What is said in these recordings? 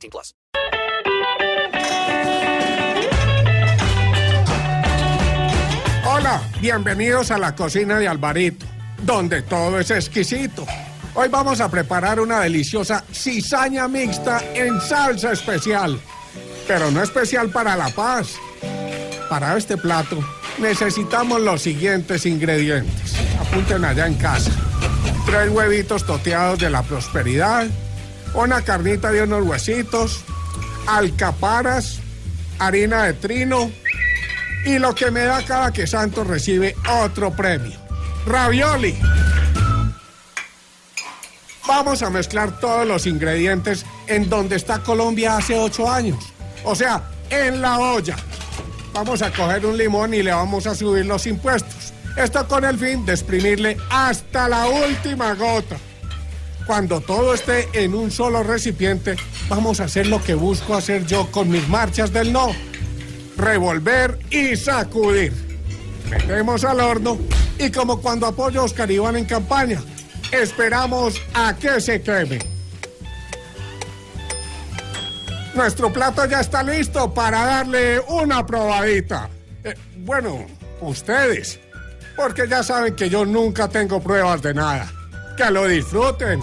18 plus. Hola, bienvenidos a la cocina de Alvarito, donde todo es exquisito. Hoy vamos a preparar una deliciosa cizaña mixta en salsa especial, pero no especial para La Paz. Para este plato necesitamos los siguientes ingredientes. Apunten allá en casa. Tres huevitos toteados de la prosperidad, una carnita de unos huesitos, alcaparas, harina de trino y lo que me da cada que Santos recibe otro premio. Ravioli. Vamos a mezclar todos los ingredientes en donde está Colombia hace ocho años. O sea, en la olla. Vamos a coger un limón y le vamos a subir los impuestos. Esto con el fin de exprimirle hasta la última gota. Cuando todo esté en un solo recipiente, vamos a hacer lo que busco hacer yo con mis marchas del no. Revolver y sacudir. Metemos al horno y como cuando apoyo a Oscar Iván en campaña, esperamos a que se queme. Nuestro plato ya está listo para darle una probadita. Eh, bueno, ustedes, porque ya saben que yo nunca tengo pruebas de nada. Que lo disfruten.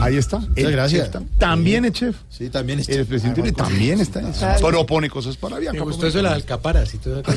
Ahí está. Muchas gracias. chef También es chef. Sí, también es El presidente también está. Propone cosas para Me Bianca. gustó eso de las alcaparas y todo eso.